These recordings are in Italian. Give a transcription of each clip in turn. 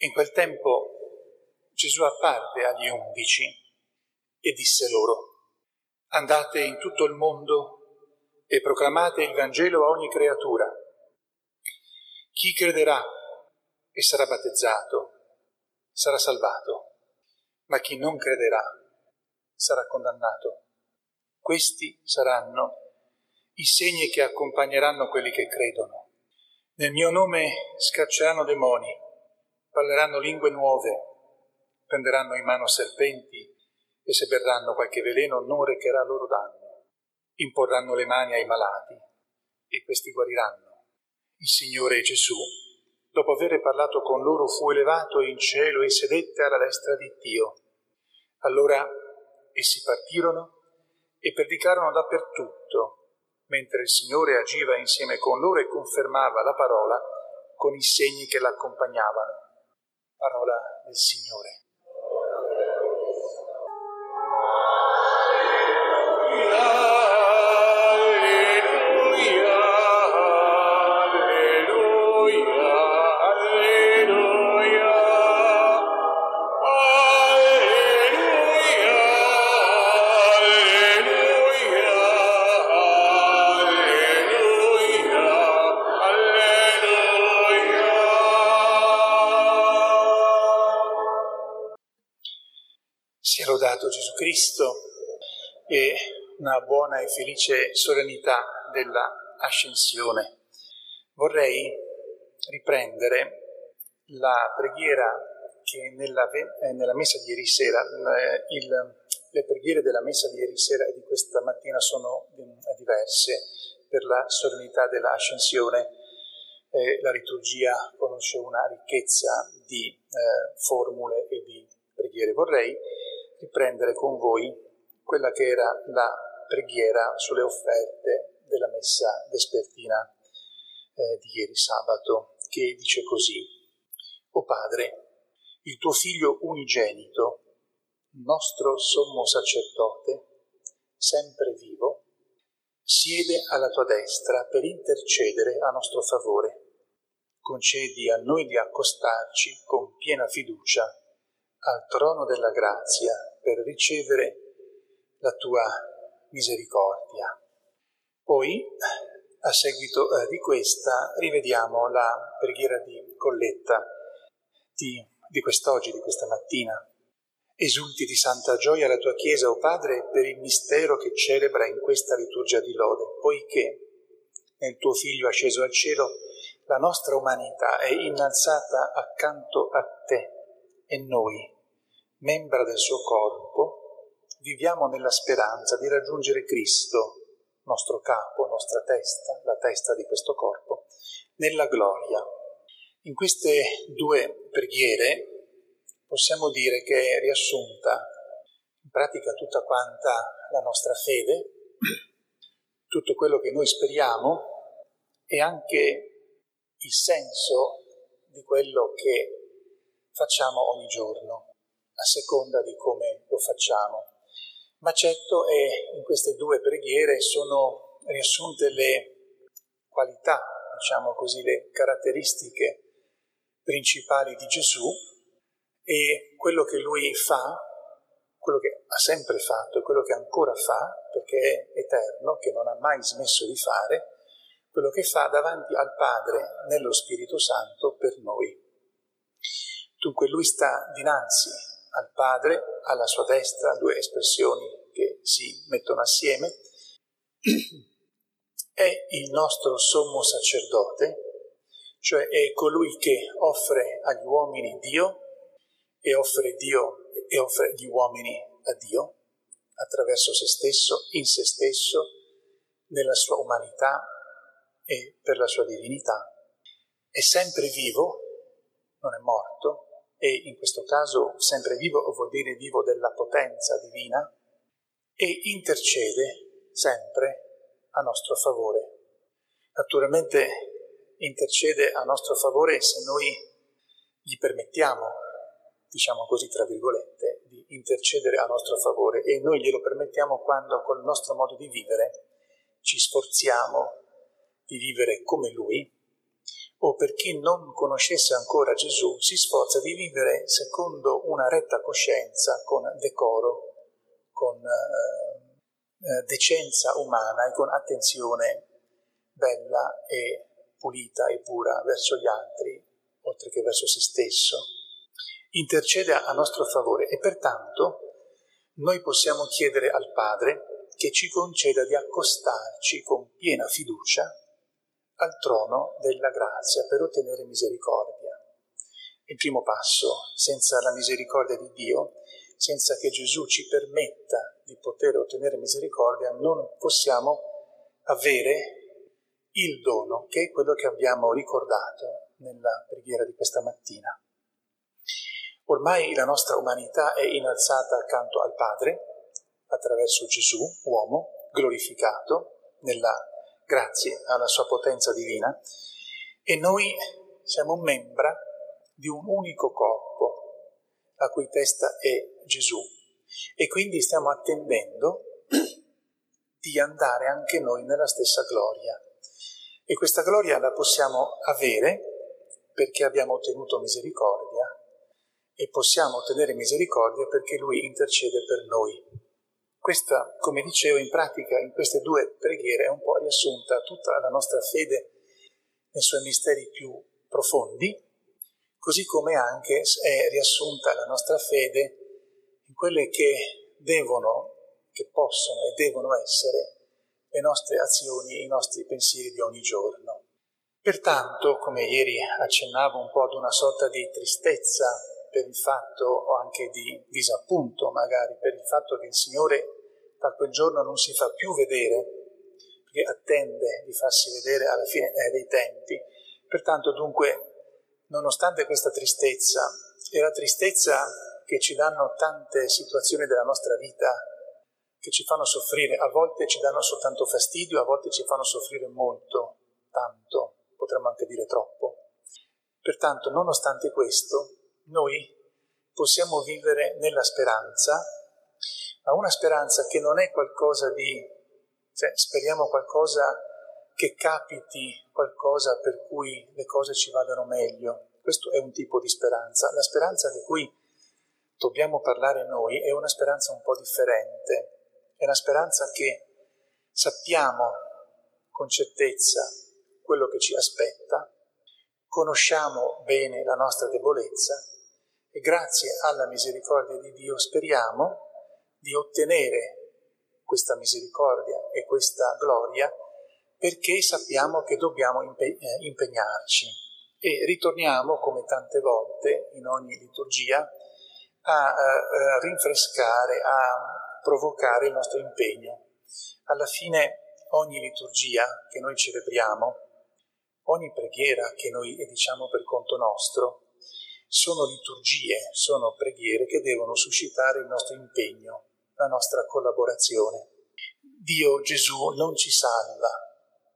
In quel tempo Gesù apparve agli undici e disse loro, andate in tutto il mondo e proclamate il Vangelo a ogni creatura. Chi crederà e sarà battezzato sarà salvato, ma chi non crederà sarà condannato. Questi saranno i segni che accompagneranno quelli che credono. Nel mio nome scacceranno demoni parleranno lingue nuove, prenderanno in mano serpenti e se berranno qualche veleno non recherà loro danno, imporranno le mani ai malati e questi guariranno. Il Signore Gesù, dopo aver parlato con loro, fu elevato in cielo e sedette alla destra di Dio. Allora essi partirono e predicarono dappertutto, mentre il Signore agiva insieme con loro e confermava la parola con i segni che l'accompagnavano. Parola del Signore. Lodato Gesù Cristo e una buona e felice solennità della Ascensione. Vorrei riprendere la preghiera che nella, eh, nella messa di ieri sera, eh, il, le preghiere della messa di ieri sera e di questa mattina sono eh, diverse per la solennità della Ascensione. Eh, la liturgia conosce una ricchezza di eh, formule e di preghiere. Vorrei riprendere con voi quella che era la preghiera sulle offerte della messa vespertina eh, di ieri sabato, che dice così, O Padre, il tuo Figlio unigenito, nostro sommo sacerdote, sempre vivo, siede alla tua destra per intercedere a nostro favore. Concedi a noi di accostarci con piena fiducia al trono della grazia per ricevere la tua misericordia. Poi, a seguito eh, di questa, rivediamo la preghiera di colletta di, di quest'oggi, di questa mattina. Esulti di santa gioia la tua Chiesa, o oh Padre, per il mistero che celebra in questa liturgia di lode, poiché nel tuo Figlio asceso al cielo la nostra umanità è innalzata accanto a te e noi, membra del suo corpo, viviamo nella speranza di raggiungere Cristo, nostro capo, nostra testa, la testa di questo corpo, nella gloria. In queste due preghiere possiamo dire che è riassunta in pratica tutta quanta la nostra fede, tutto quello che noi speriamo e anche il senso di quello che facciamo ogni giorno a seconda di come lo facciamo. Ma certo è in queste due preghiere sono riassunte le qualità, diciamo così, le caratteristiche principali di Gesù e quello che lui fa, quello che ha sempre fatto e quello che ancora fa, perché è eterno, che non ha mai smesso di fare, quello che fa davanti al Padre nello Spirito Santo per noi. Dunque lui sta dinanzi al Padre, alla sua destra, due espressioni che si mettono assieme, è il nostro sommo sacerdote, cioè è colui che offre agli uomini Dio e offre Dio e offre gli uomini a Dio attraverso se stesso, in se stesso, nella sua umanità e per la sua divinità. È sempre vivo, non è morto, e in questo caso sempre vivo vuol dire vivo della potenza divina, e intercede sempre a nostro favore. Naturalmente intercede a nostro favore se noi gli permettiamo, diciamo così tra virgolette, di intercedere a nostro favore e noi glielo permettiamo quando col nostro modo di vivere ci sforziamo di vivere come lui o per chi non conoscesse ancora Gesù si sforza di vivere secondo una retta coscienza, con decoro, con eh, eh, decenza umana e con attenzione bella e pulita e pura verso gli altri, oltre che verso se stesso. Intercede a nostro favore e pertanto noi possiamo chiedere al Padre che ci conceda di accostarci con piena fiducia al trono della grazia per ottenere misericordia. Il primo passo, senza la misericordia di Dio, senza che Gesù ci permetta di poter ottenere misericordia, non possiamo avere il dono, che è quello che abbiamo ricordato nella preghiera di questa mattina. Ormai la nostra umanità è innalzata accanto al Padre, attraverso Gesù, uomo, glorificato nella grazie alla sua potenza divina, e noi siamo membra di un unico corpo, la cui testa è Gesù. E quindi stiamo attendendo di andare anche noi nella stessa gloria. E questa gloria la possiamo avere perché abbiamo ottenuto misericordia e possiamo ottenere misericordia perché Lui intercede per noi. Questa, come dicevo, in pratica in queste due preghiere è un po' riassunta tutta la nostra fede nei suoi misteri più profondi, così come anche è riassunta la nostra fede in quelle che devono, che possono e devono essere le nostre azioni, i nostri pensieri di ogni giorno. Pertanto, come ieri accennavo un po' ad una sorta di tristezza per il fatto, o anche di disappunto magari, per il fatto che il Signore da quel giorno non si fa più vedere, perché attende di farsi vedere alla fine eh, dei tempi. Pertanto dunque, nonostante questa tristezza, e la tristezza che ci danno tante situazioni della nostra vita che ci fanno soffrire, a volte ci danno soltanto fastidio, a volte ci fanno soffrire molto, tanto, potremmo anche dire troppo. Pertanto, nonostante questo, noi possiamo vivere nella speranza ma una speranza che non è qualcosa di, cioè speriamo qualcosa che capiti, qualcosa per cui le cose ci vadano meglio. Questo è un tipo di speranza. La speranza di cui dobbiamo parlare noi è una speranza un po' differente. È una speranza che sappiamo con certezza quello che ci aspetta, conosciamo bene la nostra debolezza e grazie alla misericordia di Dio speriamo di ottenere questa misericordia e questa gloria perché sappiamo che dobbiamo eh, impegnarci e ritorniamo come tante volte in ogni liturgia a, a rinfrescare, a provocare il nostro impegno. Alla fine ogni liturgia che noi celebriamo, ogni preghiera che noi diciamo per conto nostro, sono liturgie, sono preghiere che devono suscitare il nostro impegno, la nostra collaborazione. Dio Gesù non ci salva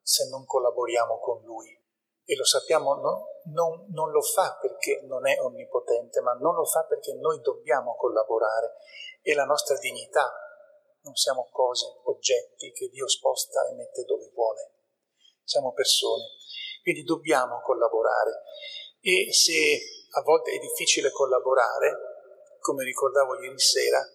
se non collaboriamo con Lui e lo sappiamo, no, non, non lo fa perché non è onnipotente, ma non lo fa perché noi dobbiamo collaborare e la nostra dignità. Non siamo cose, oggetti che Dio sposta e mette dove vuole. Siamo persone. Quindi dobbiamo collaborare. E se a volte è difficile collaborare, come ricordavo ieri sera,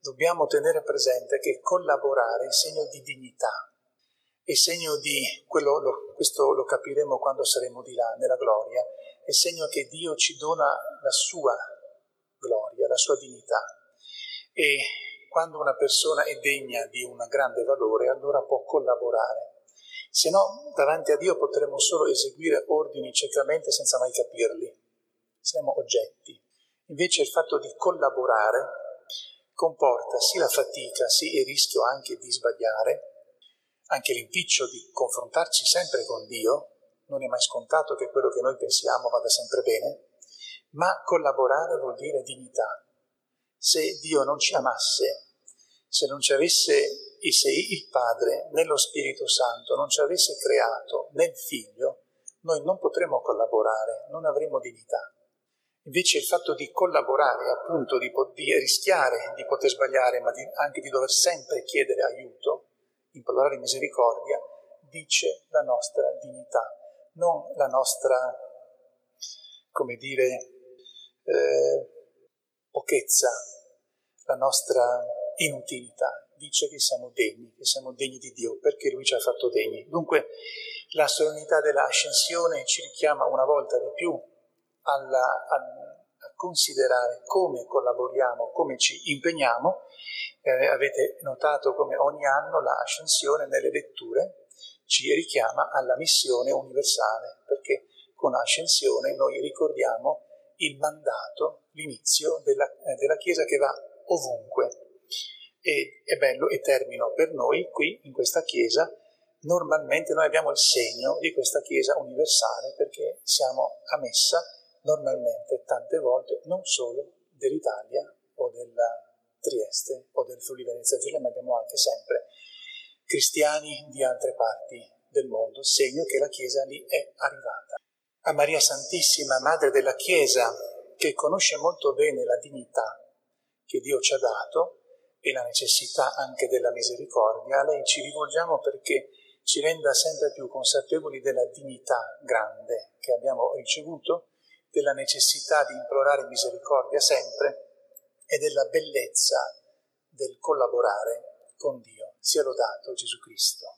dobbiamo tenere presente che collaborare è segno di dignità, è segno di, quello, lo, questo lo capiremo quando saremo di là, nella gloria, è segno che Dio ci dona la sua gloria, la sua dignità. E quando una persona è degna di un grande valore, allora può collaborare. Se no, davanti a Dio potremo solo eseguire ordini ciecamente senza mai capirli. Saremo oggetti. Invece il fatto di collaborare comporta sì la fatica, sì il rischio anche di sbagliare, anche l'impiccio di confrontarci sempre con Dio, non è mai scontato che quello che noi pensiamo vada sempre bene, ma collaborare vuol dire dignità. Se Dio non ci amasse, se non ci avesse, se il Padre nello Spirito Santo non ci avesse creato nel Figlio, noi non potremmo collaborare, non avremo dignità. Invece il fatto di collaborare, appunto di, di rischiare di poter sbagliare, ma di, anche di dover sempre chiedere aiuto, implorare misericordia, dice la nostra dignità, non la nostra, come dire, eh, pochezza, la nostra inutilità. Dice che siamo degni, che siamo degni di Dio, perché Lui ci ha fatto degni. Dunque la solennità dell'ascensione ci richiama una volta di più alla, a, a considerare come collaboriamo, come ci impegniamo eh, avete notato come ogni anno l'ascensione nelle letture ci richiama alla missione universale, perché con l'ascensione noi ricordiamo il mandato, l'inizio della, eh, della Chiesa che va ovunque. E è bello, e termino per noi qui in questa Chiesa, normalmente noi abbiamo il segno di questa Chiesa universale perché siamo a messa normalmente tante volte non solo dell'Italia o della Trieste o del Friuli Venezia Giulia, ma abbiamo anche sempre cristiani di altre parti del mondo, segno che la Chiesa lì è arrivata. A Maria Santissima, Madre della Chiesa, che conosce molto bene la dignità che Dio ci ha dato e la necessità anche della misericordia, a lei ci rivolgiamo perché ci renda sempre più consapevoli della dignità grande che abbiamo ricevuto, della necessità di implorare misericordia sempre e della bellezza del collaborare con Dio. Sia lodato Gesù Cristo.